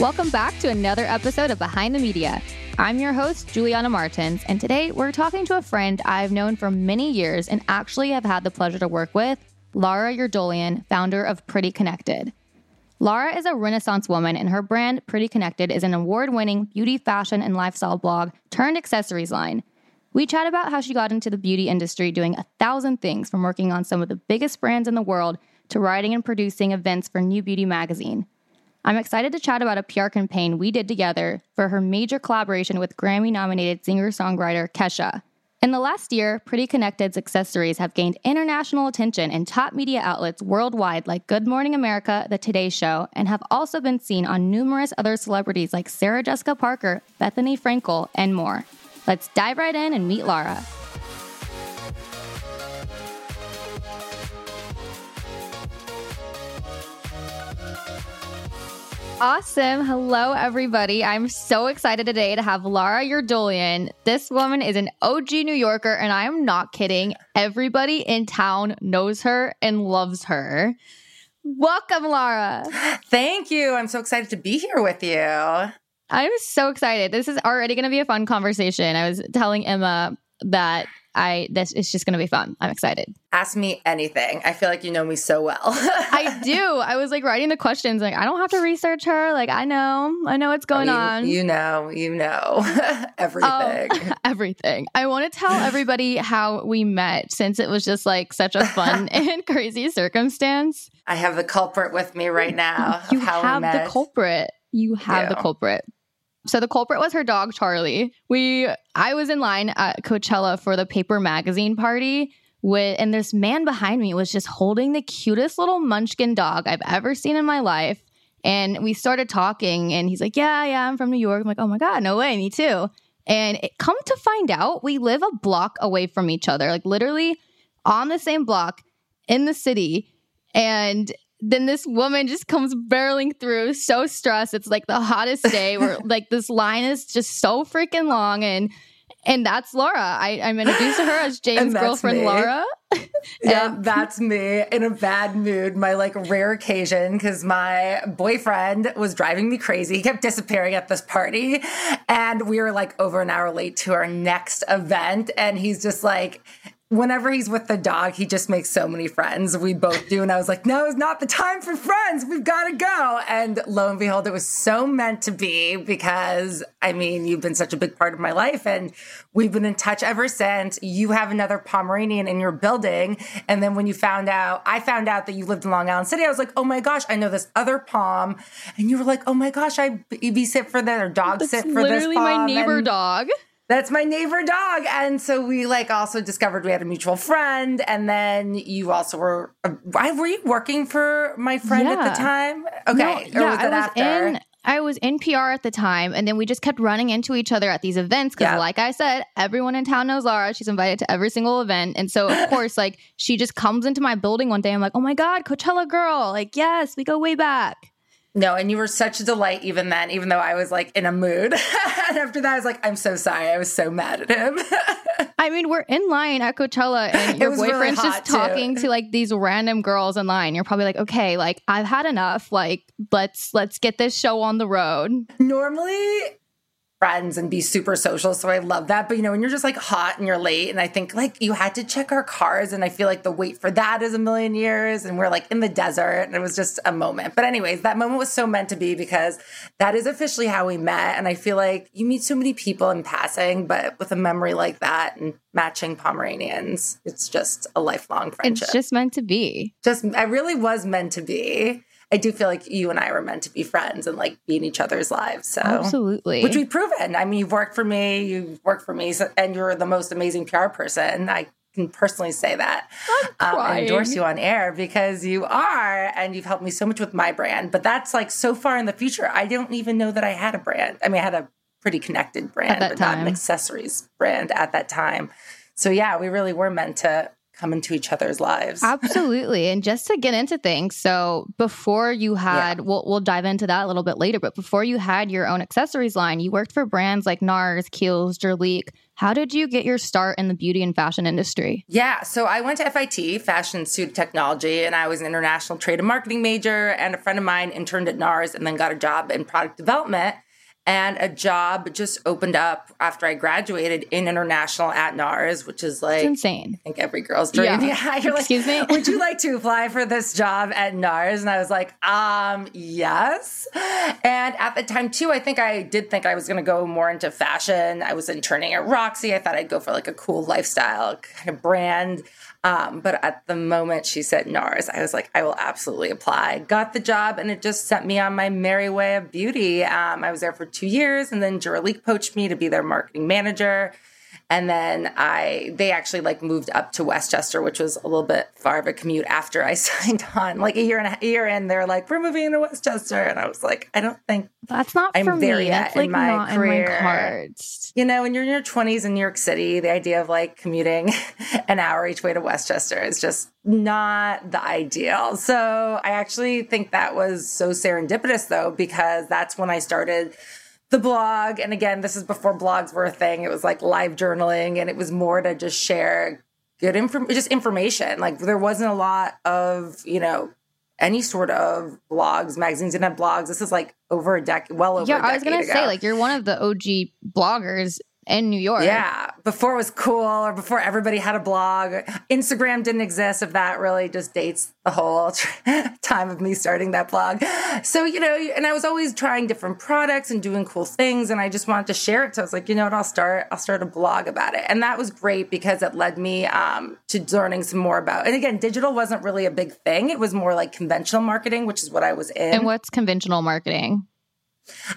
Welcome back to another episode of Behind the Media. I'm your host, Juliana Martins, and today we're talking to a friend I've known for many years and actually have had the pleasure to work with, Lara Eurdolian, founder of Pretty Connected. Lara is a renaissance woman, and her brand, Pretty Connected, is an award winning beauty, fashion, and lifestyle blog turned accessories line. We chat about how she got into the beauty industry doing a thousand things from working on some of the biggest brands in the world to writing and producing events for New Beauty magazine. I'm excited to chat about a PR campaign we did together for her major collaboration with Grammy nominated singer songwriter Kesha. In the last year, Pretty Connected's accessories have gained international attention in top media outlets worldwide like Good Morning America, The Today Show, and have also been seen on numerous other celebrities like Sarah Jessica Parker, Bethenny Frankel, and more. Let's dive right in and meet Lara. Awesome. Hello, everybody. I'm so excited today to have Lara Eurdolian. This woman is an OG New Yorker, and I am not kidding. Everybody in town knows her and loves her. Welcome, Lara. Thank you. I'm so excited to be here with you. I'm so excited. This is already going to be a fun conversation. I was telling Emma that I this is just going to be fun. I'm excited. Ask me anything. I feel like you know me so well. I do. I was like writing the questions like I don't have to research her. Like I know. I know what's going I mean, on. You know, you know everything. Um, everything. I want to tell everybody how we met since it was just like such a fun and crazy circumstance. I have the culprit with me right now. You have the culprit. You have the culprit. So the culprit was her dog Charlie. We I was in line at Coachella for the paper magazine party with and this man behind me was just holding the cutest little munchkin dog I've ever seen in my life. And we started talking and he's like, "Yeah, yeah, I'm from New York." I'm like, "Oh my god, no way, me too." And it, come to find out, we live a block away from each other, like literally on the same block in the city. And then this woman just comes barreling through so stressed it's like the hottest day where like this line is just so freaking long and and that's Laura. I, I'm introduced to her as James' girlfriend, me. Laura. yeah, that's me in a bad mood. My like rare occasion because my boyfriend was driving me crazy. He kept disappearing at this party, and we were like over an hour late to our next event. And he's just like, whenever he's with the dog, he just makes so many friends. We both do. And I was like, no, it's not the time for friends. We've got to go. And lo and behold, it was so meant to be because I mean, you've been such a big part of my life and we've been in touch ever since. You have another Pomeranian in your building. And then when you found out, I found out that you lived in Long Island City, I was like, oh my gosh, I know this other Pom. And you were like, oh my gosh, I sit for that or dog That's sit for this Literally my neighbor and, dog. That's my neighbor dog. And so we like also discovered we had a mutual friend. And then you also were, uh, were you working for my friend yeah. at the time? Okay. No, yeah, was I was after? in, I was in PR at the time. And then we just kept running into each other at these events. Cause yeah. like I said, everyone in town knows Lara. She's invited to every single event. And so of course, like she just comes into my building one day. I'm like, oh my God, Coachella girl. Like, yes, we go way back. No, and you were such a delight even then, even though I was like in a mood. and after that, I was like, I'm so sorry. I was so mad at him. I mean, we're in line at Coachella and your boyfriend's really just talking to like these random girls in line. You're probably like, okay, like I've had enough. Like, let's let's get this show on the road. Normally friends and be super social. So I love that. But you know, when you're just like hot and you're late, and I think like you had to check our cars, and I feel like the wait for that is a million years, and we're like in the desert, and it was just a moment. But, anyways, that moment was so meant to be because that is officially how we met. And I feel like you meet so many people in passing, but with a memory like that and matching Pomeranians, it's just a lifelong friendship. It's just meant to be. Just, I really was meant to be. I do feel like you and I were meant to be friends and like be in each other's lives. So absolutely, which we've proven. I mean, you've worked for me, you've worked for me, so, and you're the most amazing PR person. I can personally say that. Um, I endorse you on air because you are, and you've helped me so much with my brand. But that's like so far in the future. I don't even know that I had a brand. I mean, I had a pretty connected brand, but time. not an accessories brand at that time. So yeah, we really were meant to come into each other's lives. Absolutely. and just to get into things, so before you had, yeah. we'll, we'll dive into that a little bit later, but before you had your own accessories line, you worked for brands like NARS, Kiehl's, Jurlique. How did you get your start in the beauty and fashion industry? Yeah, so I went to FIT, Fashion Suit Technology, and I was an international trade and marketing major. And a friend of mine interned at NARS and then got a job in product development and a job just opened up after I graduated in international at NARS, which is like it's insane. I think every girl's dream. Yeah. yeah you're Excuse like, me. Would you like to apply for this job at NARS? And I was like, um, yes. And at the time too, I think I did think I was going to go more into fashion. I was interning at Roxy. I thought I'd go for like a cool lifestyle kind of brand. Um, but at the moment she said NARS, I was like, I will absolutely apply. Got the job, and it just sent me on my merry way of beauty. Um, I was there for two years, and then Jurlique poached me to be their marketing manager. And then I, they actually like moved up to Westchester, which was a little bit far of a commute after I signed on. Like a year and a year in, they're like, "We're moving to Westchester," and I was like, "I don't think that's not I'm for there me. yet That's like in my not career." In my cards. You know, when you're in your 20s in New York City, the idea of like commuting an hour each way to Westchester is just not the ideal. So I actually think that was so serendipitous, though, because that's when I started the blog. And again, this is before blogs were a thing. It was like live journaling and it was more to just share good info, just information. Like there wasn't a lot of, you know, any sort of blogs, magazines didn't have blogs. This is like over a decade, well over. Yeah, I was gonna ago. say like you're one of the OG bloggers in New York. Yeah, before it was cool or before everybody had a blog. Instagram didn't exist, if that really just dates the whole time of me starting that blog. So, you know, and I was always trying different products and doing cool things and I just wanted to share it. So I was like, you know what, I'll start, I'll start a blog about it. And that was great because it led me um, to learning some more about, and again, digital wasn't really a big thing. It was more like conventional marketing, which is what I was in. And what's conventional marketing?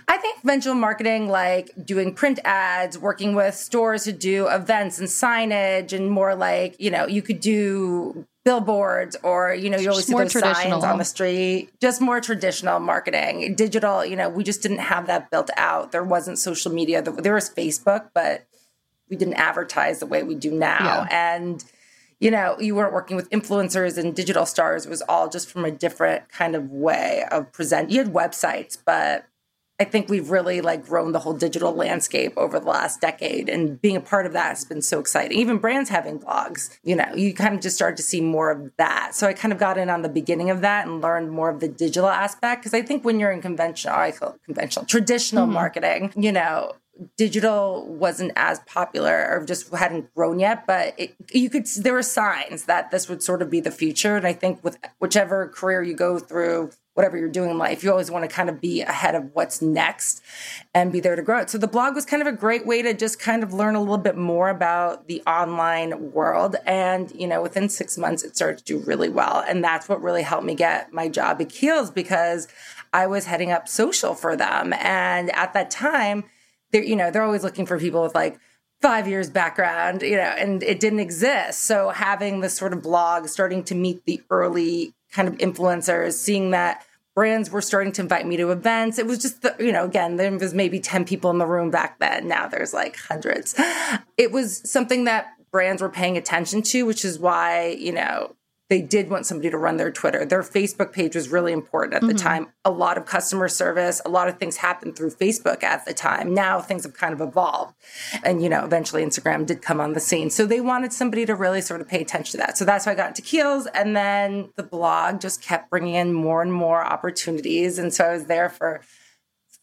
I think conventional marketing, like doing print ads, working with stores to do events and signage, and more like, you know, you could do billboards or, you know, you always see those signs on the street, just more traditional marketing. Digital, you know, we just didn't have that built out. There wasn't social media. There was Facebook, but we didn't advertise the way we do now. Yeah. And, you know, you weren't working with influencers and digital stars. It was all just from a different kind of way of present. You had websites, but I think we've really like grown the whole digital landscape over the last decade and being a part of that has been so exciting. Even brands having blogs, you know, you kind of just start to see more of that. So I kind of got in on the beginning of that and learned more of the digital aspect because I think when you're in conventional, I call it conventional, traditional mm-hmm. marketing, you know, digital wasn't as popular or just hadn't grown yet but it, you could there were signs that this would sort of be the future and i think with whichever career you go through whatever you're doing in life you always want to kind of be ahead of what's next and be there to grow it. So the blog was kind of a great way to just kind of learn a little bit more about the online world. And you know within six months it started to do really well. And that's what really helped me get my job at Kiehl's because i was heading up social for them. And at that time they're you know they're always looking for people with like five years background you know and it didn't exist. So having this sort of blog starting to meet the early kind of influencers seeing that brands were starting to invite me to events. It was just the, you know again there was maybe 10 people in the room back then. Now there's like hundreds. It was something that brands were paying attention to which is why you know they did want somebody to run their Twitter. Their Facebook page was really important at the mm-hmm. time. A lot of customer service, a lot of things happened through Facebook at the time. Now things have kind of evolved. And, you know, eventually Instagram did come on the scene. So they wanted somebody to really sort of pay attention to that. So that's why I got into Kiehl's. And then the blog just kept bringing in more and more opportunities. And so I was there for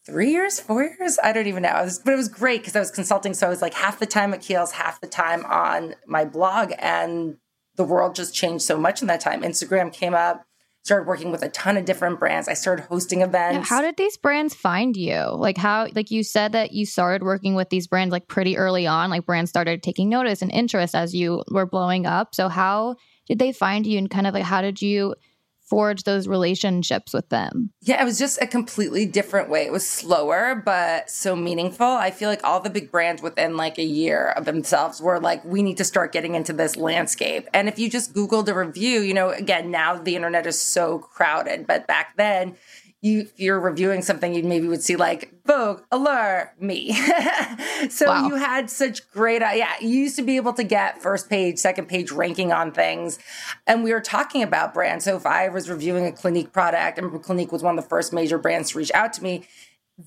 three years, four years. I don't even know. Was, but it was great because I was consulting. So I was like half the time at Kiehl's, half the time on my blog. And the world just changed so much in that time. Instagram came up, started working with a ton of different brands. I started hosting events. How did these brands find you? Like how like you said that you started working with these brands like pretty early on, like brands started taking notice and interest as you were blowing up. So how did they find you and kind of like how did you forge those relationships with them? Yeah, it was just a completely different way. It was slower, but so meaningful. I feel like all the big brands within like a year of themselves were like, we need to start getting into this landscape. And if you just Googled a review, you know, again, now the internet is so crowded, but back then, you if you're reviewing something, you maybe would see like Vogue, Allure, me. so wow. you had such great, uh, yeah. You used to be able to get first page, second page ranking on things, and we were talking about brands. So if I was reviewing a Clinique product, and Clinique was one of the first major brands to reach out to me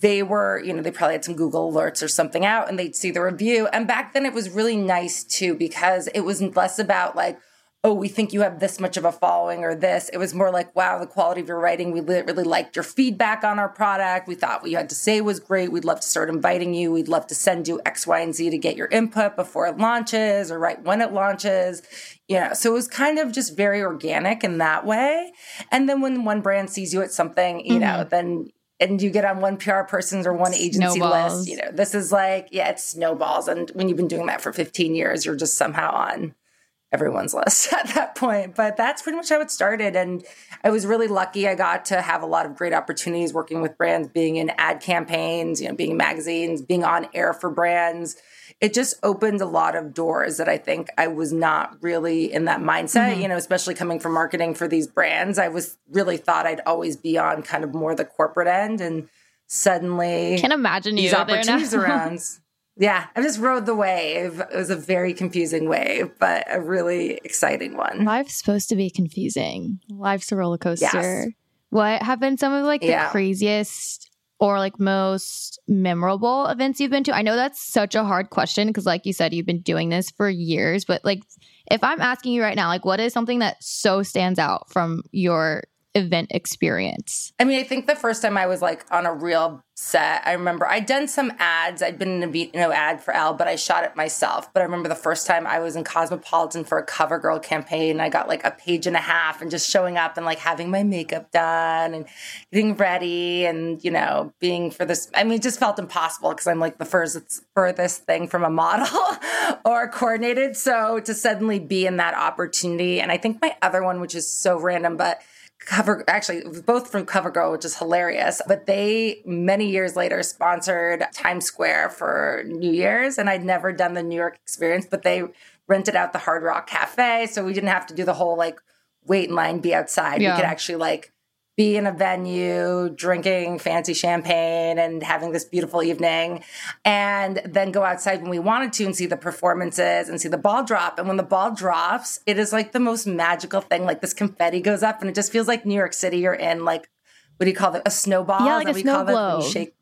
they were, you know, they probably had some Google alerts or something out and they'd see the review. And back then it was really nice too because it was less about like, oh, we think you have this much of a following or this. It was more like, wow, the quality of your writing. We really liked your feedback on our product. We thought what you had to say was great. We'd love to start inviting you. We'd love to send you X, Y, and Z to get your input before it launches or right when it launches. You know, so it was kind of just very organic in that way. And then when one brand sees you at something, you mm-hmm. know, then and you get on one PR person's or one agency snowballs. list, you know, this is like, yeah, it's snowballs. And when you've been doing that for 15 years, you're just somehow on everyone's list at that point. But that's pretty much how it started. And I was really lucky. I got to have a lot of great opportunities working with brands, being in ad campaigns, you know, being in magazines, being on air for brands. It just opened a lot of doors that I think I was not really in that mindset, mm-hmm. you know, especially coming from marketing for these brands. I was really thought I'd always be on kind of more the corporate end and suddenly can't imagine these opportunities around. Yeah, I just rode the wave. It was a very confusing wave, but a really exciting one. Life's supposed to be confusing. Life's a roller coaster. Yes. What have been some of like the yeah. craziest or like most memorable events you've been to? I know that's such a hard question because like you said you've been doing this for years, but like if I'm asking you right now like what is something that so stands out from your event experience? I mean, I think the first time I was like on a real set, I remember I'd done some ads. I'd been in a you know ad for Elle, but I shot it myself. But I remember the first time I was in Cosmopolitan for a CoverGirl campaign. I got like a page and a half and just showing up and like having my makeup done and getting ready and you know being for this. I mean, it just felt impossible because I'm like the first furthest thing from a model or coordinated. So to suddenly be in that opportunity, and I think my other one, which is so random, but cover actually both from covergirl which is hilarious but they many years later sponsored times square for new year's and i'd never done the new york experience but they rented out the hard rock cafe so we didn't have to do the whole like wait in line be outside yeah. we could actually like be in a venue drinking fancy champagne and having this beautiful evening and then go outside when we wanted to and see the performances and see the ball drop. And when the ball drops it is like the most magical thing. Like this confetti goes up and it just feels like new york city you're in like what do you call it? A snowball? Yeah like a snow globe. shake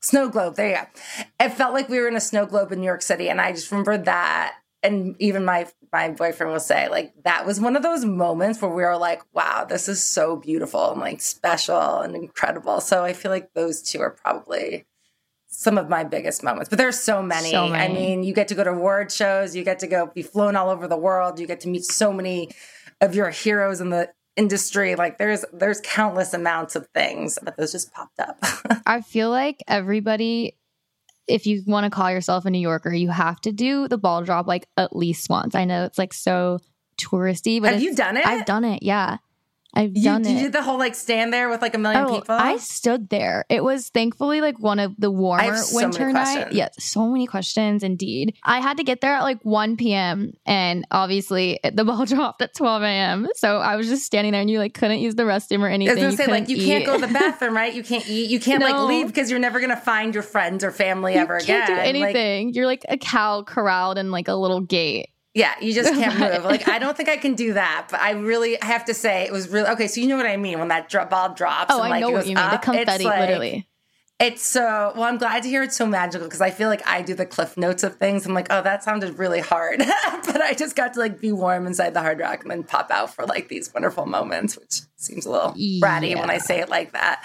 snow globe there you go. It felt like we were in a snow globe in new york city and i just remember that and even my my boyfriend will say like that was one of those moments where we were like wow this is so beautiful and like special and incredible so i feel like those two are probably some of my biggest moments but there's so many. so many. i mean you get to go to award shows you get to go be flown all over the world you get to meet so many of your heroes in the industry like there's there's countless amounts of things but those just popped up i feel like everybody if you want to call yourself a New Yorker, you have to do the ball drop like at least once. I know it's like so touristy, but have you done it? I've done it. Yeah. I've you, done it. You did the whole like stand there with like a million oh, people. I stood there. It was thankfully like one of the warmer so winter nights. Yes, so many questions indeed. I had to get there at like 1 p.m. and obviously the ball dropped at 12 a.m. So I was just standing there and you like couldn't use the restroom or anything. I was gonna say like you eat. can't go to the bathroom, right? You can't eat. You can't no. like leave because you're never gonna find your friends or family ever again. you ever can't again. Do anything. Like, you're like a cow corralled in like a little gate. Yeah, you just can't move. Like I don't think I can do that, but I really have to say it was really okay. So you know what I mean when that drop, ball drops. Oh, and, like, I know what you mean. Up, the confetti, like, literally. It's so well. I'm glad to hear it's so magical because I feel like I do the cliff notes of things. I'm like, oh, that sounded really hard, but I just got to like be warm inside the hard rock and then pop out for like these wonderful moments, which seems a little bratty yeah. when I say it like that.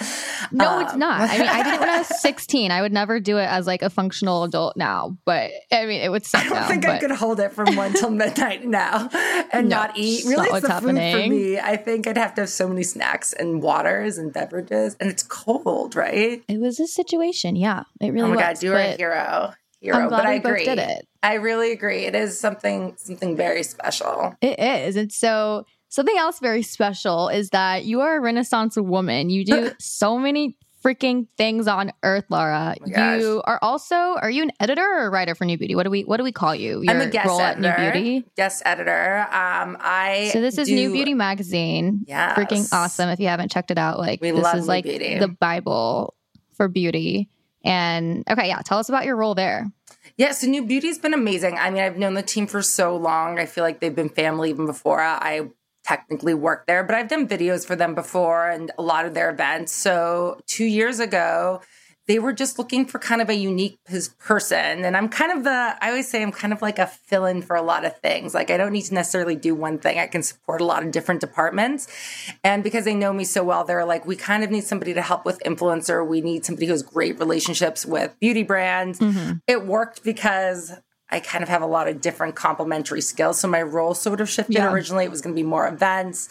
No, um, it's not. I mean, I did it when I was 16. I would never do it as like a functional adult now, but I mean, it would. I don't down, think but... I could hold it from one till midnight now and no, not eat. Really, it's the happening. food for me. I think I'd have to have so many snacks and waters and beverages, and it's cold, right? It was a situation. Yeah, it really. Oh my was, god, you are a hero hero. I'm glad but we I agree. Both did it. I really agree. It is something something very special. It is. And so something else very special is that you are a Renaissance woman. You do so many freaking things on earth, Laura. Oh you are also are you an editor or a writer for New Beauty? What do we what do we call you? I'm a guest editor. New Beauty. Guest editor. Um, I So this is do- New Beauty magazine. Yes. Freaking awesome. If you haven't checked it out, like We this love is New like Beauty. the Bible for beauty. And okay, yeah, tell us about your role there. Yeah, so New Beauty's been amazing. I mean, I've known the team for so long. I feel like they've been family even before I technically work there, but I've done videos for them before and a lot of their events. So two years ago, they were just looking for kind of a unique pers- person. And I'm kind of the, I always say I'm kind of like a fill in for a lot of things. Like I don't need to necessarily do one thing, I can support a lot of different departments. And because they know me so well, they're like, we kind of need somebody to help with influencer. We need somebody who has great relationships with beauty brands. Mm-hmm. It worked because I kind of have a lot of different complementary skills. So my role sort of shifted. Yeah. Originally, it was going to be more events,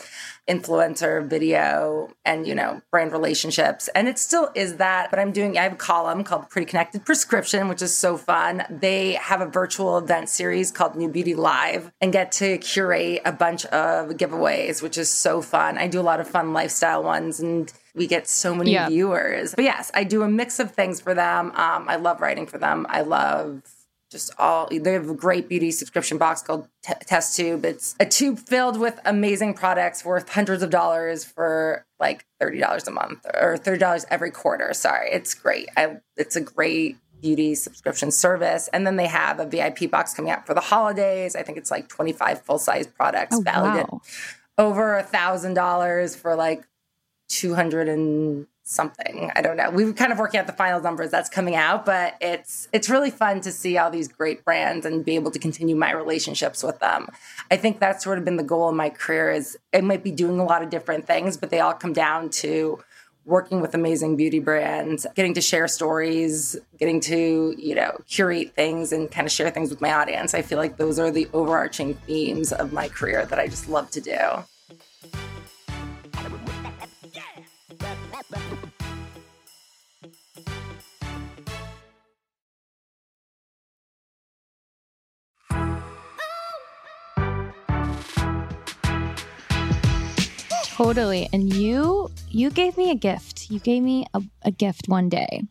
influencer, video, and, you know, brand relationships. And it still is that. But I'm doing, I have a column called Pretty Connected Prescription, which is so fun. They have a virtual event series called New Beauty Live and get to curate a bunch of giveaways, which is so fun. I do a lot of fun lifestyle ones and we get so many Yeah. viewers. But yes, I do a mix of things for them. Um, I love writing for them. I love just all they have a great beauty subscription box called T- test tube. It's a tube filled with amazing products worth hundreds of dollars for like $30 a month or $30 every quarter. Sorry it's great. I, it's a great beauty subscription service. And then they have a vip box coming out for the holidays. I think it's like 25 full-size products Oh, valued wow. at over a thousand dollars for like 200 and something. I don't know. We're kind of working out the final numbers that's coming out but it's it's really fun to see all these great brands and be able to continue my relationships with them. I think that's sort of been the goal of my career is it might be doing a lot of different things but they all come down to working with amazing beauty brands getting to share stories getting to you know curate things and kind of share things with my audience. I feel like those are the overarching themes of my career that i just love to do Totally. And you you gave me a gift. You gave me a, a gift one day.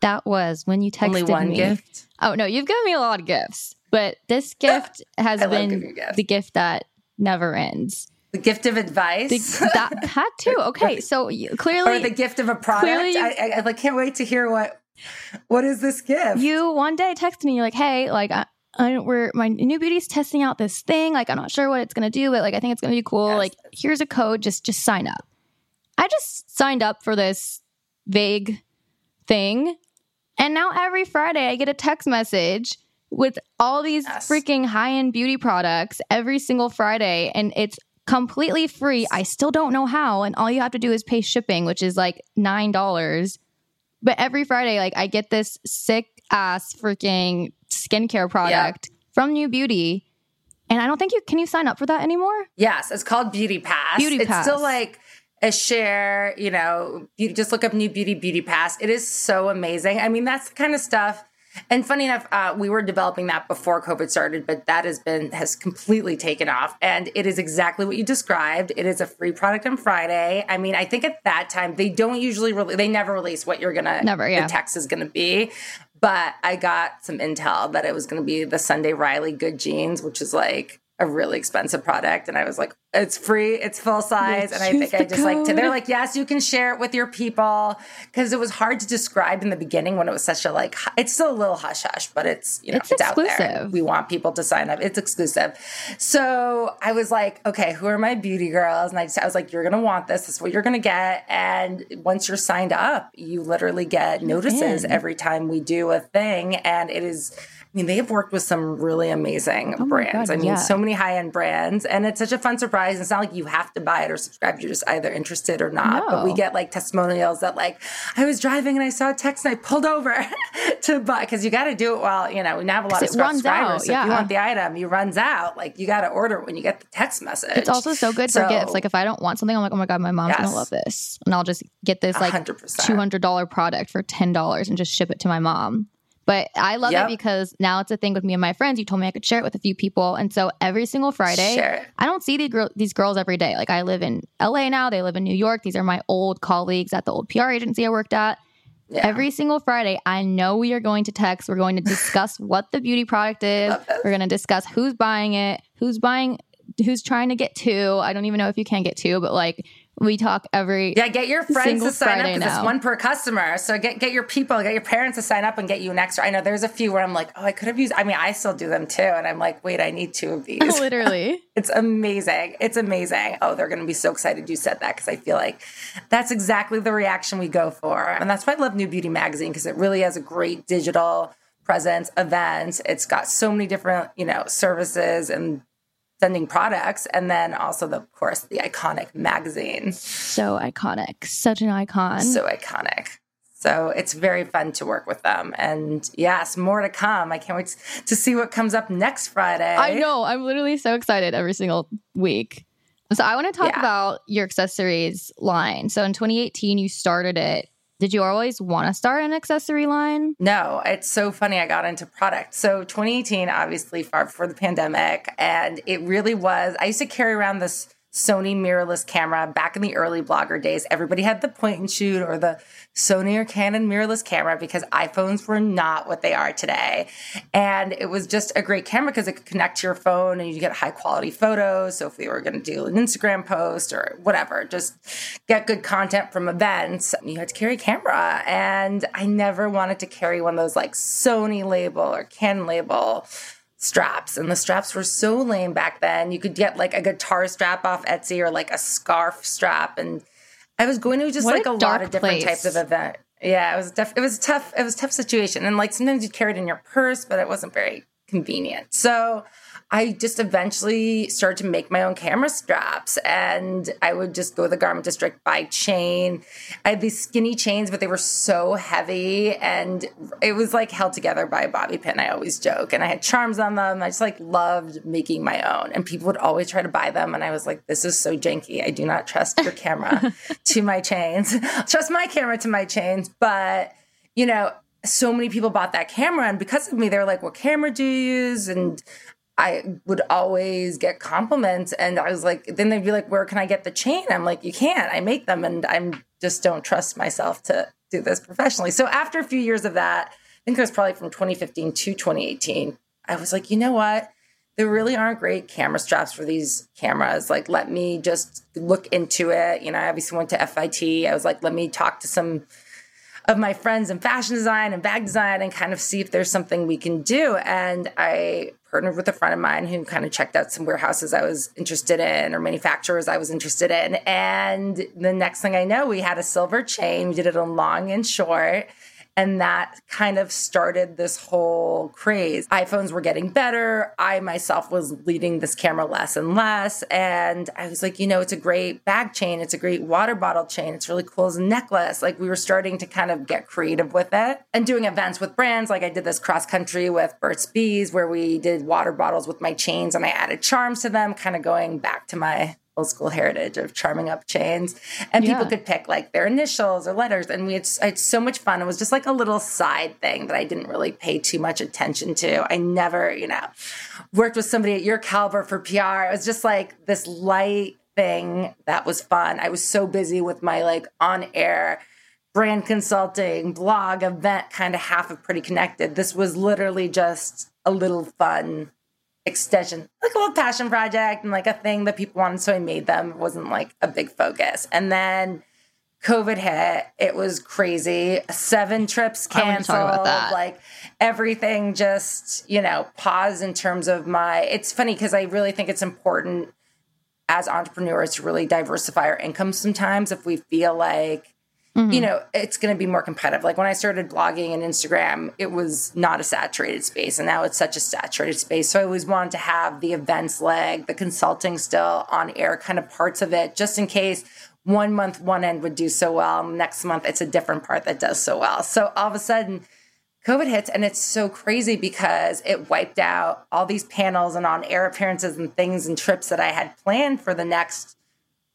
That was when you texted only one me. gift Oh no, you've given me a lot of gifts, but this gift has I been gifts. the gift that never ends. The gift of advice. The, that that too. Okay, so you, or clearly the gift of a product. I, I, I can't wait to hear what what is this gift? you one day texted me. You're like, hey, like I, I, we're my new beauty's testing out this thing. Like I'm not sure what it's gonna do, but like I think it's gonna be cool. Yes. Like here's a code. Just just sign up. I just signed up for this vague thing, and now every Friday I get a text message with all these Yes. freaking high end beauty products every single Friday, and it's completely free. I still don't know how, and all you have to do is pay shipping, which is like nine dollars. But every Friday, like I get this sick ass freaking skincare product from New Beauty. And I don't think you can you sign up for that anymore? yes, it's called Beauty Pass. Beauty it's Pass. still like a share, you know, you just look up New Beauty Beauty Pass. It is so amazing. I mean, that's the kind of stuff. And funny enough, uh, we were developing that before COVID started, but that has been has completely taken off, and it is exactly what you described. It is a free product on Friday. I mean, I think at that time they don't usually really they never release what you're gonna Never, yeah. the text is gonna be. But I got some intel that it was going to be the Sunday Riley Good Genes, which is like a really expensive product. And I was like, it's free, it's full size. And I think I just like to, they're like, yes, you can share it with your people. Cause it was hard to describe in the beginning when it was such a like, it's still a little hush hush, but it's, you know, It's it's, out there. exclusive. We want people to sign up. It's exclusive. So I was like, okay, who are my beauty girls? And I just, I was like, you're going to want this. This is what you're going to get. And once you're signed up, you literally get notices every time we do a thing. And it is, I mean, they have worked with some really amazing Oh brands. God, I mean, yeah. so many high end brands. And it's such a fun surprise. It's not like you have to buy it or subscribe. You're just either interested or not. But we get like testimonials that, like, I was driving and I saw a text and I pulled over to buy because you got to do it while, you know, we now have a lot of subscribers. out, So if yeah. you want the item, you runs out. Like, you got to order when you get the text message. It's also so good for So- gifts. Like if I don't want something, I'm like, oh my god, my mom's Yes. gonna love this, and I'll just get this like 100%. two hundred dollar product for ten dollars and just ship it to my mom. But I love Yep. it because now it's a thing with me and my friends. You told me I could share it with a few people, and so every single Friday, it. I don't see the girl, these girls every day. Like I live in LA now; they live in New York. These are my old colleagues at the old PR agency I worked at, Yeah. Every single Friday, I know we are going to text. We're going to discuss what the beauty product is. We're going to discuss who's buying it, who's buying, who's trying to get two. I don't even know if you can get two, but like we talk every yeah. Get your friends to sign Friday up because it's one per customer. So get get your people, get your parents to sign up and get you an extra. I know there's a few where I'm like, oh, I could have used. I mean, I still do them too, and I'm like, wait, I need two of these. Literally, it's amazing. It's amazing. Oh, they're going to be so excited you said that because I feel like that's exactly the reaction we go for, and that's why I love New Beauty Magazine because it really has a great digital presence, events. It's got so many different you know services and sending products and then also the, of course the iconic magazine. So iconic. Such an icon. So iconic. So it's very fun to work with them. And yes more to come. I can't wait to see what comes up next friday. I know. I'm literally so excited every single week. So i want to talk yeah. about your accessories line. So in 2018 you started it did you always want to start an accessory line? No, it's so funny. I got into product. So 2018, obviously, far before the pandemic, and it really was. I used to carry around this Sony mirrorless camera back in the early blogger days. Everybody had the point and shoot or the Sony or Canon mirrorless camera because iPhones were not what they are today. And it was just a great camera because it could connect to your phone and you get high quality photos. So if we were going to do an Instagram post or whatever, just get good content from events, you had to carry a camera. And I never wanted to carry one of those like Sony label or Canon label straps and the straps were so lame back then. You could get like a guitar strap off etsy or like a scarf strap and i was going to just what like a, a lot of different place. types of event. Yeah it was def- it was tough it was tough situation and like sometimes you carry it in your purse but it wasn't very convenient. So I just eventually started to make my own camera straps and I would just go to the garment district, buy chain. I had these skinny chains, but they were so heavy and it was like held together by a bobby pin. I always joke. And I had charms on them. I just like loved making my own. And people would always try to buy them. And I was like, this is so janky. I do not trust your camera to my chains. trust my camera to my chains. But, you know, so many people bought that camera and because of me they were like what camera do you use and I would always get compliments. And I was like, then they'd be like, where can I get the chain? I'm like, you can't. I make them and I'm just don't trust myself to do this professionally. So after a few years of that, I think it was probably from 2015 to 2018, I was like, you know what? There really aren't great camera straps for these cameras. Like, let me just look into it. You know, I obviously went to FIT. I was like, let me talk to some of my friends in fashion design and bag design and kind of see if there's something we can do. And I partnered with a friend of mine who kind of checked out some warehouses I was interested in or manufacturers I was interested in. And the next thing I know, we had a silver chain. We did it on long and short. And that kind of started this whole craze. iPhones were getting better. I myself was leading this camera less and less. And I was like, you know, it's a great bag chain. It's a great water bottle chain. It's really cool as a necklace. Like we were starting to kind of get creative with it and doing events with brands. Like I did this cross country with Burt's Bees where we did water bottles with my chains and I added charms to them, kind of going back to my old school heritage of charming up chains. And yeah. people could pick like their initials or letters. And we had, had so much fun. It was just like a little side thing that I didn't really pay too much attention to. I never, you know, worked with somebody at your caliber for PR. It was just like this light thing that was fun. I was so busy with my like on air brand consulting, blog, event kind of half of Pretty Connected. This was literally just a little fun extension, like a little passion project and like a thing that people wanted. So I made them. It wasn't like a big focus. And then COVID hit. It was crazy. Seven trips canceled. Like everything just, you know, paused in terms of my. It's funny because I really think it's important as entrepreneurs to really diversify our income sometimes if we feel like mm-hmm. you know, it's going to be more competitive. Like when I started blogging and Instagram, it was not a saturated space. And now it's such a saturated space. So I always wanted to have the events leg, the consulting still on air kind of parts of it, just in case one month one end would do so well. Next month, it's a different part that does so well. So all of a sudden, COVID hits and it's so crazy because it wiped out all these panels and on air appearances and things and trips that I had planned for the next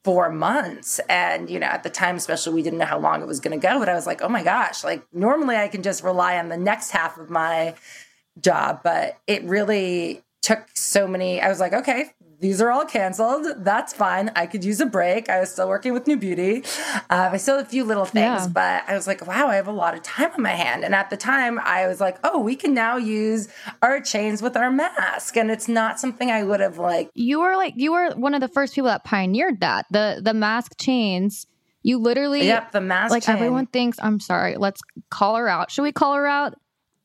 four months. And, you know, at the time, especially, we didn't know how long it was going to go. But I was like, oh my gosh, like normally I can just rely on the next half of my job. But it really took so many, I was like, okay, these are all canceled. That's fine. I could use a break. I was still working with New Beauty. Uh, I still had a few little things, Yeah. but I was like, wow, I have a lot of time on my hand. And at the time, I was like, oh, we can now use our chains with our mask. And it's not something I would have like, You were like you were one of the first people that pioneered that. The the mask chains. You literally yep, the mask. like chain. everyone thinks I'm sorry. Let's call her out. Should we call her out?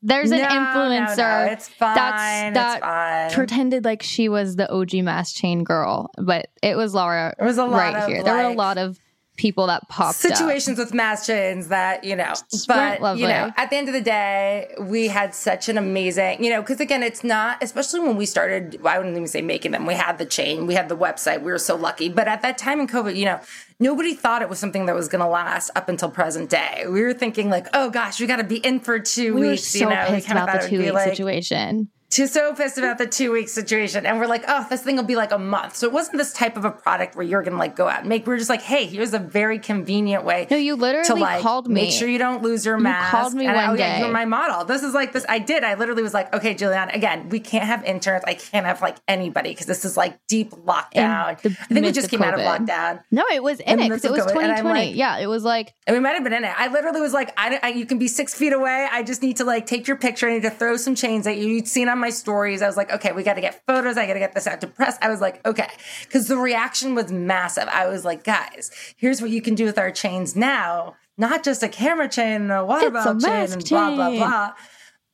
There's an No, no, influencer no, it's fine. that's that fine. pretended like she was the OG Mass chain girl, but it was Laura There was a lot right here. there were a lot of people that popped up. situations with mass chains that you know but you know at the end of the day we had such an amazing you know because again it's not especially when we started i wouldn't even say making them we had the chain we had the website we were so lucky but at that time in covid you know nobody thought it was something that was going to last up until present day we were thinking like oh gosh we got to be in for two We were weeks so you know pissed about the two week like situation. Too so pissed about the two week situation. And we're like, oh, this thing will be like a month. So it wasn't this type of a product where you're gonna like go out and make. We are just like, hey, here's a very convenient way No, you literally to like called me. make sure you don't lose your mask. called me and I, one oh, yeah, day. you're my model. This is like this. I did. I literally was like, okay, Juliana, again, we can't have interns. I can't have like anybody because this is like deep lockdown. I think we just came out of lockdown. No, it was in In it it was COVID, 2020. like- yeah, it was like And we might have been in it. I literally was like, I, I, you can be six feet away. I just need to like take your picture. I need to throw some chains at you. You'd seen on my stories. I was like, okay, we got to get photos. I got to get this out to press. I was like, okay. Because the reaction was massive. I was like, guys, here's what you can do with our chains now. Not just a camera chain and a water It's a bottle chain and blah, blah, blah.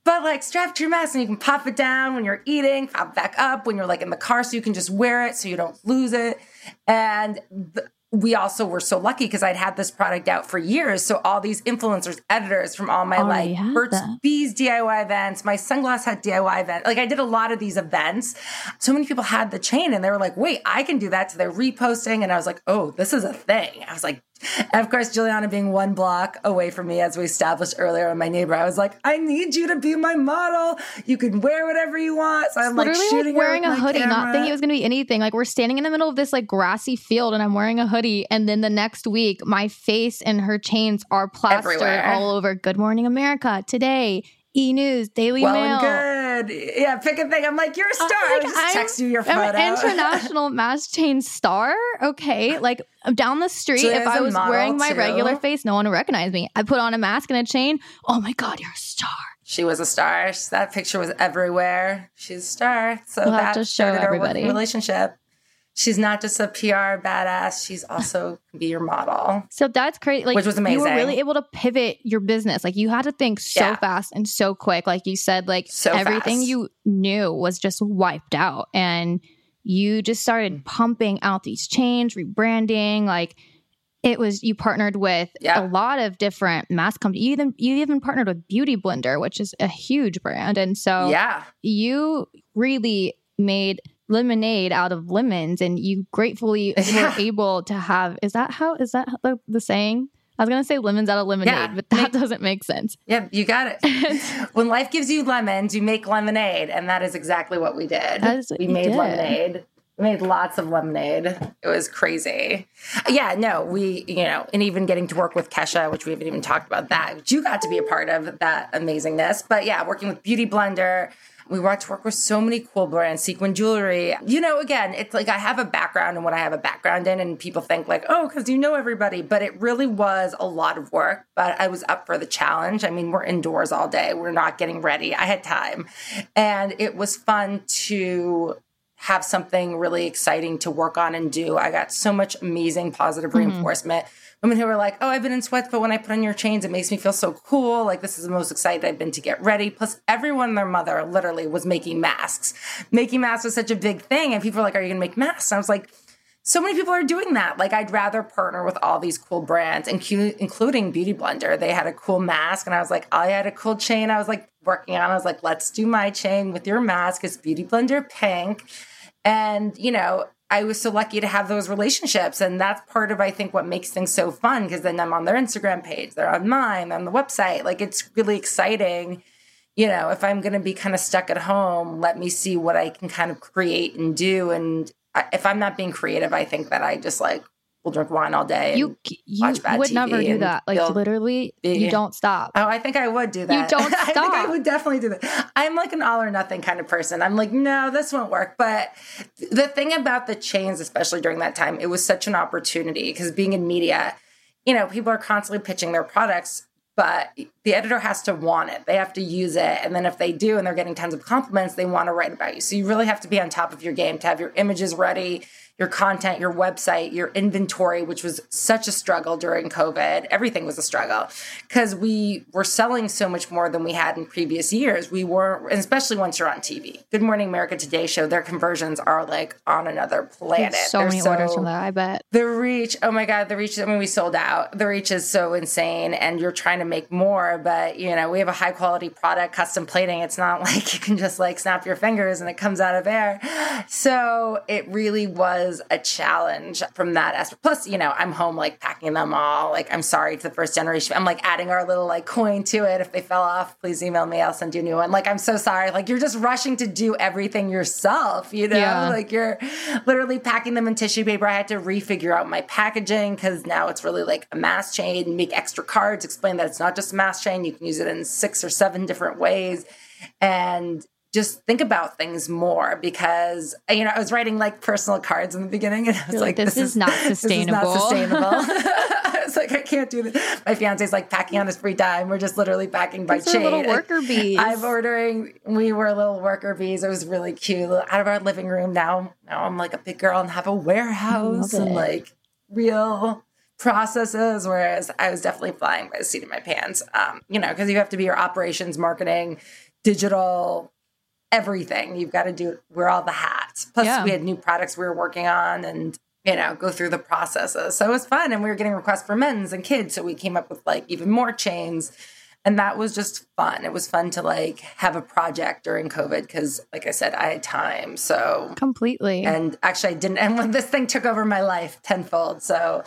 But like strap to your mask and you can pop it down when you're eating, pop back up when you're like in the car so you can just wear it so you don't lose it. And th- we also were so lucky because I'd had this product out for years. So all these influencers, editors from all my Already like Burt's that. Bees DIY events, my Sunglass Hut DIY event. Like I did a lot of these events. So many people had the chain and they were like, wait, I can do that. So they're reposting. And I was like, oh, this is a thing. I was like, and of course, Juliana being one block away from me, as we established earlier, and my neighbor, I was like, I need you to be my model. You can wear whatever you want. So I'm like literally shooting like wearing a hoodie, not thinking it was going to be anything. Like we're standing in the middle of this like grassy field, and I'm wearing a hoodie, and then the next week, my face and her chains are plastered Everywhere. all over. Good Morning America, Today, E News, Daily well Mail. Yeah, pick a thing. I'm like, you're a uh, star. I'm I'll like, just I'm- text you your I'm photo. an international mass chain star. Okay, like down the street, Julia's if I was wearing my too. regular face, no one would recognize me. I put on a mask and a chain. Oh my god, you're a star. She was a star. That picture was everywhere. She's a star. So We'll that started our everybody. relationship. She's not just a PR badass. She's also be your model. So that's crazy. Like, Which was amazing. You were really able to pivot your business. Like, you had to think so Yeah. fast and so quick. Like you said, like So everything fast. you knew was just wiped out, and you just Mm. started pumping out these chains, rebranding. Like, it was you partnered with Yeah. a lot of different mass companies. You even you even partnered with Beauty Blender, which is a huge brand, and so Yeah. you really made lemonade out of lemons and you gratefully were able to have is that how is that the, the saying i was gonna say lemons out of lemonade Yeah. but that doesn't make sense Yeah, you got it. when life gives you lemons, you make lemonade, and that is exactly what we did. What we made did. lemonade. We made lots of lemonade. It was crazy. Yeah, no, we, you know, and even getting to work with Kesha, which we haven't even talked about that, which you got to be a part of that amazingness. But yeah, working with Beauty Blender. We got to work with so many cool brands, sequin jewelry. You know, again, it's like I have a background in what I have a background in, and people think like, oh, because you know everybody. But it really was a lot of work. But I was up for the challenge. I mean, we're indoors all day. We're not getting ready. I had time, and it was fun to have something really exciting to work on and do. I got so much amazing positive mm-hmm. reinforcement. Women who were like, "Oh, I've been in sweats, but when I put on your chains, it makes me feel so cool. Like this is the most excited I've been to get ready." Plus, everyone their mother literally was making masks. Making masks was such a big thing, and people were like, "Are you going to make masks?" And I was like, so many people are doing that. Like, I'd rather partner with all these cool brands, including Beauty Blender. They had a cool mask, and I was like, I had a cool chain. I was like working on. I was like, let's do my chain with your mask. It's Beauty Blender pink, and you know. I was so lucky to have those relationships. And that's part of, I think, what makes things so fun because then I'm on their Instagram page, they're on mine, on the website. Like, it's really exciting you know, if I'm going to be kind of stuck at home, let me see what I can kind of create and do. And if I'm not being creative, I think that I just like we'll drink wine all day. And you you would TV never do that. Like literally, you don't stop. Oh, I think I would do that. You don't stop. I think I would definitely do that. I'm like an all or nothing kind of person. I'm like, no, this won't work. But the thing about the chains, especially during that time, it was such an opportunity because being in media, you know, people are constantly pitching their products but the editor has to want it. They have to use it. And then if they do and they're getting tons of compliments, they want to write about you. So you really have to be on top of your game to have your images ready, your content, your website, your inventory, which was such a struggle during COVID. Everything was a struggle because we were selling so much more than we had in previous years. We were, especially once you're on TV. Good Morning America Today show, their conversions are like on another planet. There's so They're many so, orders from that, I bet. The reach, oh my God, the reach, I mean, we sold out. The reach is so insane and you're trying to make more, but you know, we have a high quality product, custom plating. It's not like you can just like snap your fingers and it comes out of air. So it really was was a challenge from that aspect. Plus, you know, I'm home like packing them all. Like, I'm sorry to the first generation. I'm like adding our little like coin to it. If they fell off, please email me. I'll send you a new one. Like, I'm so sorry. Like, you're just rushing to do everything yourself, you know? Yeah. Like, you're literally packing them in tissue paper. I had to refigure out my packaging because now it's really like a mass chain, make extra cards, explain that it's not just a mass chain. You can use it in six or seven different ways. And just think about things more because you know I was writing like personal cards in the beginning and I was like, like, this, this is, not sustainable. This is not sustainable. I was like, I can't do this. My fiance's like packing on his free time. We're just literally packing by chain. Little worker bees. I'm ordering. We were little worker bees. It was really cute. Out of our living room now. Now I'm like a big girl and have a warehouse and like real processes. Whereas I was definitely flying by the seat of my pants. Um, you know, because you have to be your operations, marketing, digital everything. You've got to do wear all the hats. Plus, yeah. we had new products we were working on, and you know, go through the processes. So it was fun, and we were getting requests for men's and kids. So we came up with like even more chains and that was just fun. It was fun to like have a project during COVID because, like I said, I had time. So completely. And actually, I didn't. And when this thing took over my life tenfold. So,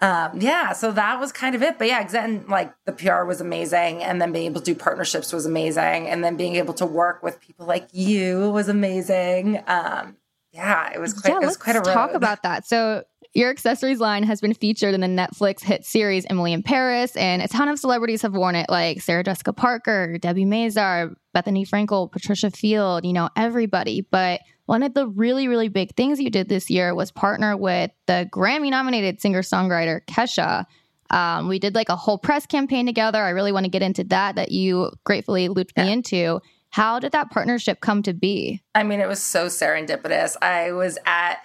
um, yeah. So that was kind of it. But yeah, then like the PR was amazing, and then being able to do partnerships was amazing, and then being able to work with people like you was amazing. Um, yeah, it was quite. Yeah, it was quite a road. talk about that. So your accessories line has been featured in the Netflix hit series Emily in Paris, and a ton of celebrities have worn it, like Sarah Jessica Parker, Debbie Mazar, Bethenny Frankel, Patricia Field, you know, everybody. But one of the really, really big things you did this year was partner with the Grammy nominated singer songwriter Kesha. Um, we did like a whole press campaign together. I really want to get into that, that you gratefully looped me into. How did that partnership come to be? I mean, it was so serendipitous. I was at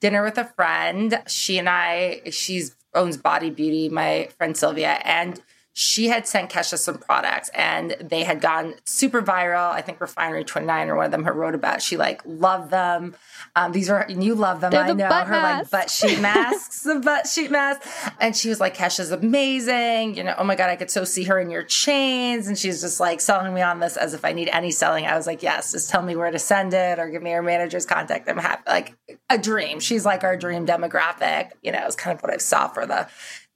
dinner with a friend. She and I, she's owns Bawdy Beauty, my friend Sylvia, and she had sent Kesha some products and they had gone super viral. I think Refinery 29 or one of them had wrote about. She like loved them. Um, these are you love them. They're I the know her like butt sheet masks, the butt sheet mask. And she was like, Kesha's amazing. You know, oh my God, I could so see her in your chains. And she's just like selling me on this as if I need any selling. I was like, yes, just tell me where to send it or give me her manager's contact. I'm happy. Like a dream. She's like our dream demographic. You know, it's kind of what I saw for the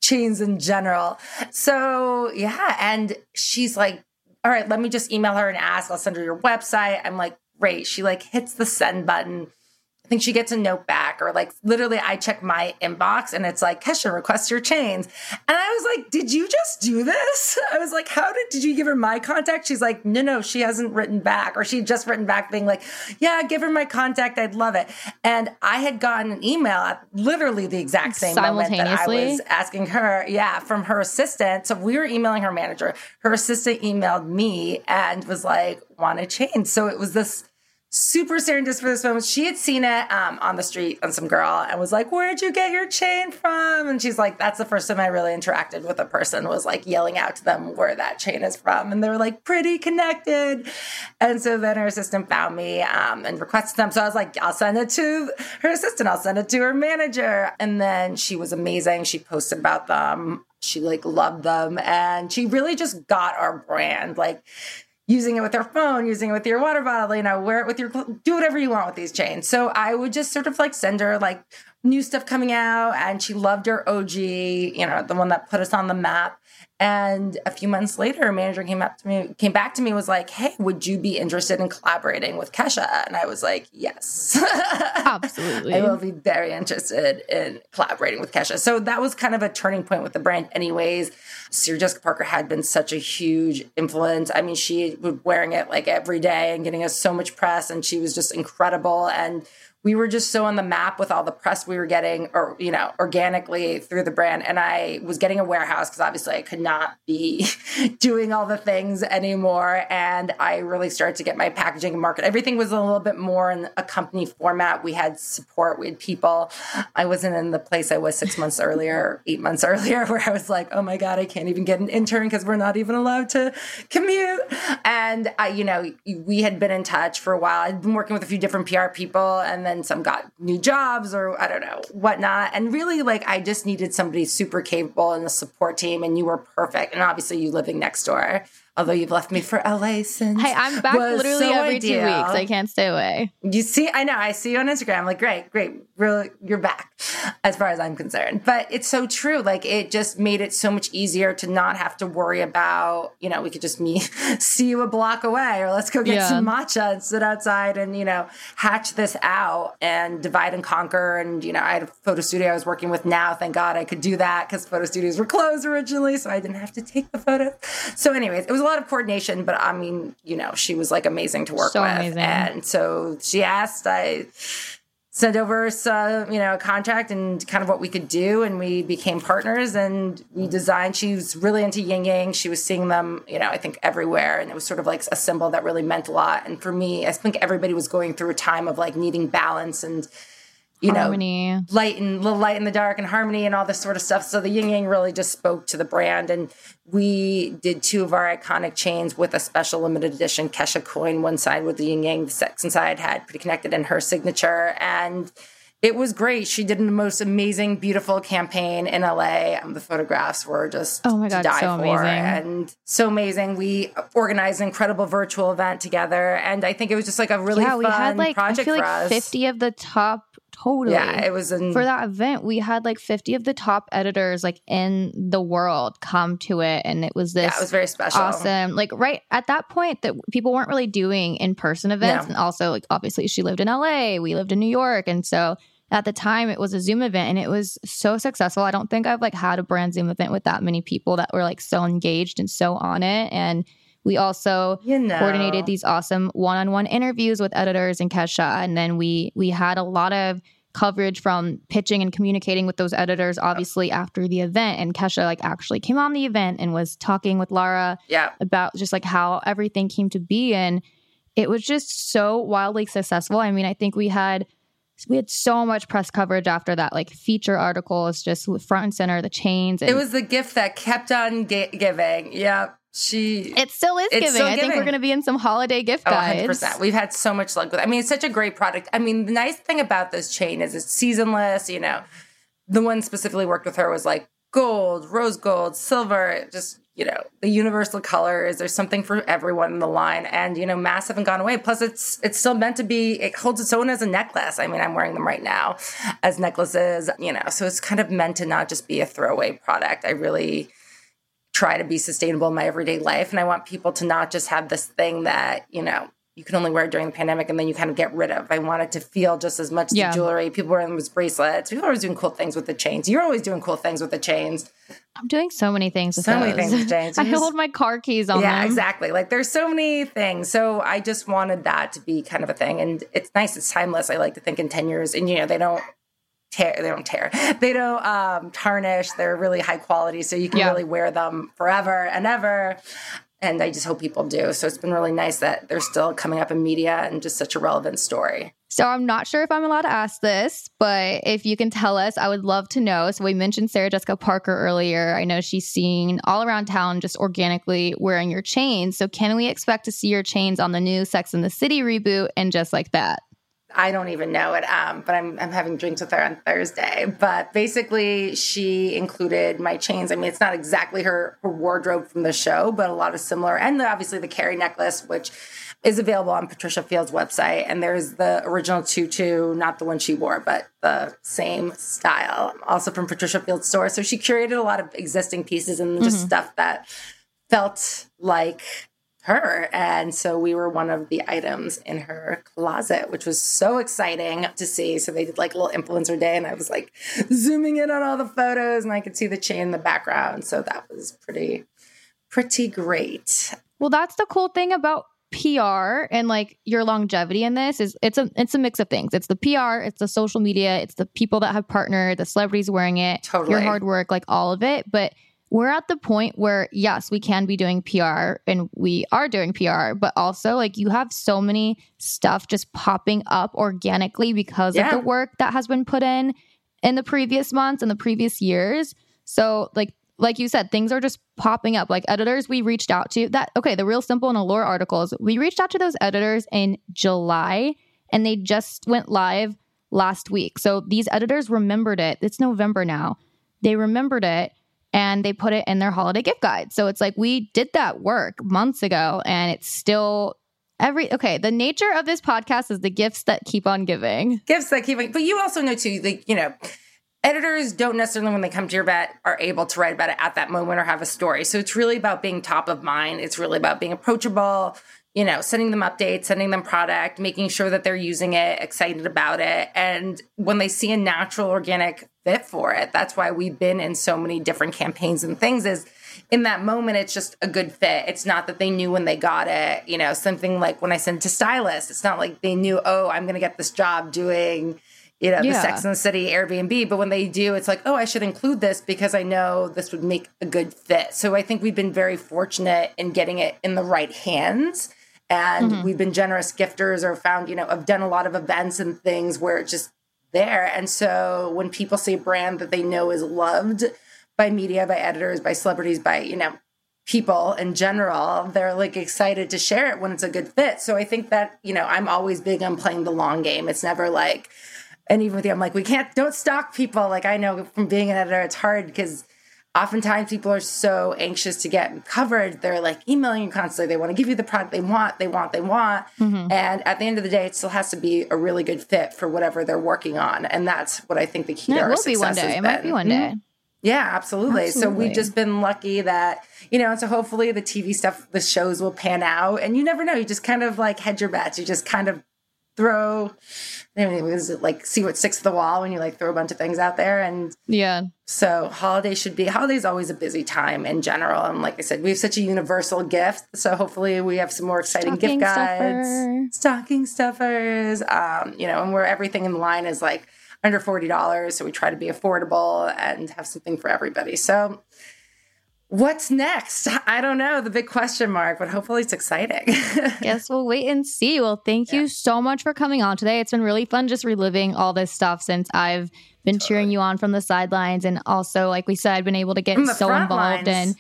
chains in general. So yeah, and she's like, all right, let me just email her and ask. I'll send her your website. I'm like, great. She like hits the send button think she gets a note back or like literally I check my inbox and it's like Kesha requests your chains. And I was like, did you just do this? I was like, how did, did you give her my contact? She's like, no, no, she hasn't written back or she just written back being like, yeah, give her my contact. I'd love it. And I had gotten an email at literally the exact same moment that I was asking her. Yeah. From her assistant. So we were emailing her manager. Her assistant emailed me and was like, want to change. So it was this, super serendipitous for this moment. She had seen it um, on the street on some girl and was like, "Where'd you get your chain from?" And she's like, "That's the first time I really interacted with a person was like yelling out to them where that chain is from." And they were like, "Pretty connected." And so then her assistant found me um, and requested them. So I was like, "I'll send it to her assistant. I'll send it to her manager." And then she was amazing. She posted about them. She like loved them and she really just got our brand. Like using it with their phone, using it with your water bottle, you know, wear it with your, do whatever you want with these chains. So I would just sort of like send her like new stuff coming out. And she loved her OG, you know, the one that put us on the map. And a few months later, a manager came up to me, came back to me, was like, "Hey, would you be interested in collaborating with Kesha?" And I was like, "Yes, absolutely. I will be very interested in collaborating with Kesha." So that was kind of a turning point with the brand, anyways. Sarah Jessica Parker had been such a huge influence. I mean, she was wearing it like every day and getting us so much press, and she was just incredible. And we were just so on the map with all the press we were getting or you know organically through the brand. And i was getting a warehouse because obviously i could not be doing all the things anymore. And i really started to get my packaging and market. Everything was a little bit more in a company format. We had support. We had people. I wasn't in the place i was six months earlier eight months earlier where i was like oh my god i can't even get an intern because we're not even allowed to commute. And i you know we had been in touch for a while. I'd been working with a few different pr people and then then some got new jobs or I don't know, whatnot. And really, like, I just needed somebody super capable in the support team, and you were perfect. And obviously, you living next door although you've left me for LA since. Hey, I'm back literally so every ideal. two weeks. I can't stay away. You see, I know. I see you on Instagram. I'm like, great, great. Really, you're back as far as I'm concerned. But it's so true. Like, it just made it so much easier to not have to worry about, you know, we could just meet, see you a block away, or let's go get yeah. some matcha and sit outside and, you know, hatch this out and divide and conquer. And, you know, I had a photo studio I was working with now. Thank God I could do that because photo studios were closed originally. So I didn't have to take the photos. So, anyways, it was a lot of coordination, but I mean, you know, she was like amazing to work so with. Amazing. And so she asked, I sent over some, you know, a contract and kind of what we could do. And we became partners and we designed, she was really into yin yang. She was seeing them, you know, I think everywhere. And it was sort of like a symbol that really meant a lot. And for me, I think everybody was going through a time of like needing balance and, you harmony. know, light and little light in the dark and harmony and all this sort of stuff. So the yin yang really just spoke to the brand. And we did two of our iconic chains with a special limited edition Kesha coin. One side with the yin yang, the sex side had pretty connected in her signature. And it was great. She did the most amazing, beautiful campaign in LA. Um, the photographs were just oh my god, so for. amazing and so amazing. We organized an incredible virtual event together, and I think it was just like a really yeah. we had like I feel like fifty of the top Totally. Yeah, it was in- for that event. We had like 50 of the top editors like in the world come to it, and it was this. Yeah, it was very special. Awesome. Like right at that point, that people weren't really doing in person events, no. and also like obviously she lived in LA, we lived in New York, and so at the time it was a Zoom event, and it was so successful. I don't think I've like had a brand Zoom event with that many people that were like so engaged and so on it, and we also you know. coordinated these awesome one-on-one interviews with editors and Kesha, and then we we had a lot of coverage from pitching and communicating with those editors obviously after the event and Kesha like actually came on the event and was talking with Lara yeah. about just like how everything came to be and it was just so wildly successful. I mean, I think we had we had so much press coverage after that like feature articles just front and center the chains and, it was the gift that kept on giving yeah she it still is giving. Still I think we're going to be in some holiday gift oh, guides. Oh, 100%. We've had so much luck with it. I mean, it's such a great product. I mean, the nice thing about this chain is it's seasonless, you know. The one specifically worked with her was like gold, rose gold, silver, just, you know, the universal colors. There's something for everyone in the line and, you know, mass haven't gone away. Plus it's it's still meant to be it holds its own as a necklace. I mean, I'm wearing them right now as necklaces, you know. So it's kind of meant to not just be a throwaway product. I really try to be sustainable in my everyday life. And I want people to not just have this thing that, you know, you can only wear during the pandemic and then you kind of get rid of. I want it to feel just as much yeah. the jewelry. People wearing those bracelets. People are always doing cool things with the chains. You're always doing cool things with the chains. I'm doing so many things with so those. many things with chains. I hold my car keys on yeah, them. exactly. Like there's so many things. So I just wanted that to be kind of a thing. And it's nice. It's timeless. I like to think in 10 years and, you know, they don't tear they don't tear. They don't um, tarnish. They're really high quality so you can yeah. really wear them forever and ever. And i just hope people do. So it's been really nice that they're still coming up in media and just such a relevant story. So i'm not sure if i'm allowed to ask this but if you can tell us i would love to know. So we mentioned sarah jessica parker earlier. I know she's seen all around town just organically wearing your chains. So can we expect to see your chains on the new sex and the city reboot and just like that I don't even know it, um, but I'm, I'm having drinks with her on Thursday. But basically, she included my chains. I mean, it's not exactly her, her wardrobe from the show, but a lot of similar, and obviously the Carrie necklace, which is available on Patricia Field's website. And there's the original tutu, not the one she wore, but the same style, also from Patricia Field's store. So she curated a lot of existing pieces and just mm-hmm. stuff that felt like her. And so we were one of the items in her closet, which was so exciting to see. So they did like a little influencer day, and I was like zooming in on all the photos, and I could see the chain in the background. So that was pretty, pretty great. Well, that's the cool thing about PR and like your longevity in this is it's a it's a mix of things. It's the PR, it's the social media, it's the people that have partnered, the celebrities wearing it, totally. your hard work, like all of it. But we're at the point where yes, we can be doing PR and we are doing PR, but also like you have so many stuff just popping up organically because yeah. of the work that has been put in in the previous months and the previous years. So like like you said, things are just popping up. Like editors we reached out to that okay, the real simple and allure articles, we reached out to those editors in July and they just went live last week. So these editors remembered it. It's November now. They remembered it and they put it in their holiday gift guide. So it's like we did that work months ago and it's still every okay the nature of this podcast is the gifts that keep on giving. Gifts that keep on but you also know too like you know editors don't necessarily when they come to your vet are able to write about it at that moment or have a story. So it's really about being top of mind. It's really about being approachable you know, sending them updates, sending them product, making sure that they're using it, excited about it. And when they see a natural organic fit for it, that's why we've been in so many different campaigns and things is in that moment, it's just a good fit. It's not that they knew when they got it, you know, something like when I send to stylists, it's not like they knew, oh, I'm going to get this job doing, you know, yeah. the Sex and the City Airbnb. But when they do, it's like, oh, I should include this because I know this would make a good fit. So I think we've been very fortunate in getting it in the right hands and mm-hmm. we've been generous gifters or found you know i've done a lot of events and things where it's just there. And so when people see a brand that they know is loved by media by editors by celebrities by you know people in general they're like excited to share it when it's a good fit. So i think that you know i'm always big on playing the long game. It's never like and even with you i'm like we can't don't stalk people. Like i know from being an editor it's hard because oftentimes people are so anxious to get covered. They're like emailing you constantly. They want to give you the product they want they want they want. Mm-hmm. and at the end of the day it still has to be a really good fit for whatever they're working on. And that's what i think the key yeah, to our will be one day. it might be one day. Yeah absolutely. absolutely. so we've just been lucky that you know and so hopefully the tv stuff the shows will pan out. And you never know. You just kind of like hedge your bets. You just kind of throw was it like see what sticks to the wall when you like throw a bunch of things out there. And yeah. so holiday should be holidays always a busy time in general. And like i said we have such a universal gift. So hopefully we have some more exciting stocking gift guides. stuffer. stocking stuffers. Um you know and where everything in the line is like under $40 so we try to be affordable and have something for everybody. So What's next? I don't know. The big question mark, but hopefully it's exciting. yes, we'll wait and see. Well, thank yeah. you so much for coming on today. It's been really fun just reliving all this stuff since I've been totally. cheering you on from the sidelines. And also, like we said, I've been able to get so involved in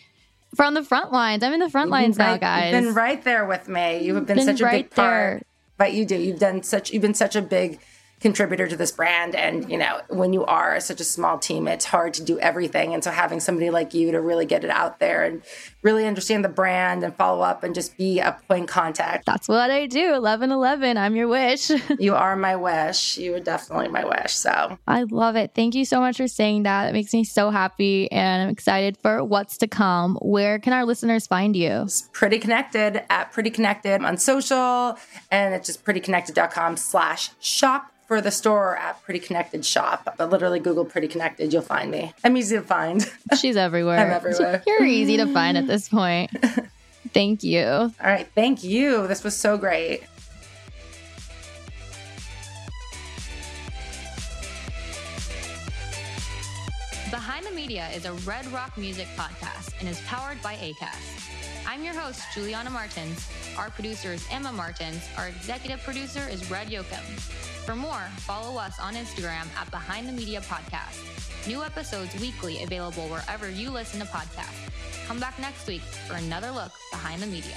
from the front lines. I'm in the front lines right, now, guys. You've been right there with me. You have been, been such a right big part. There. But you do. You've done such. You've been such a big contributor to this brand. And, you know, when you are such a small team, it's hard to do everything. And so having somebody like you to really get it out there and really understand the brand and follow up and just be a point contact. That's what I do. 1111. I'm your wish. you are my wish. You are definitely my wish. So I love it. Thank you so much for saying that. It makes me so happy and I'm excited for what's to come. Where can our listeners find you? It's pretty connected at pretty connected on social and it's just prettyconnected.com slash shop for the store at Pretty Connected Shop. But literally Google Pretty Connected, you'll find me. I'm easy to find. She's everywhere. I'm everywhere. You're easy to find at this point. Thank you. All right. Thank you. This was so great. Media is a Red Rock Music podcast and is powered by ACAST. I'm your host, Juliana Martins. Our producer is Emma Martins. Our executive producer is Red Yoakum. For more, follow us on Instagram at Behind the Media Podcast. New episodes weekly available wherever you listen to podcasts. Come back next week for another look behind the media.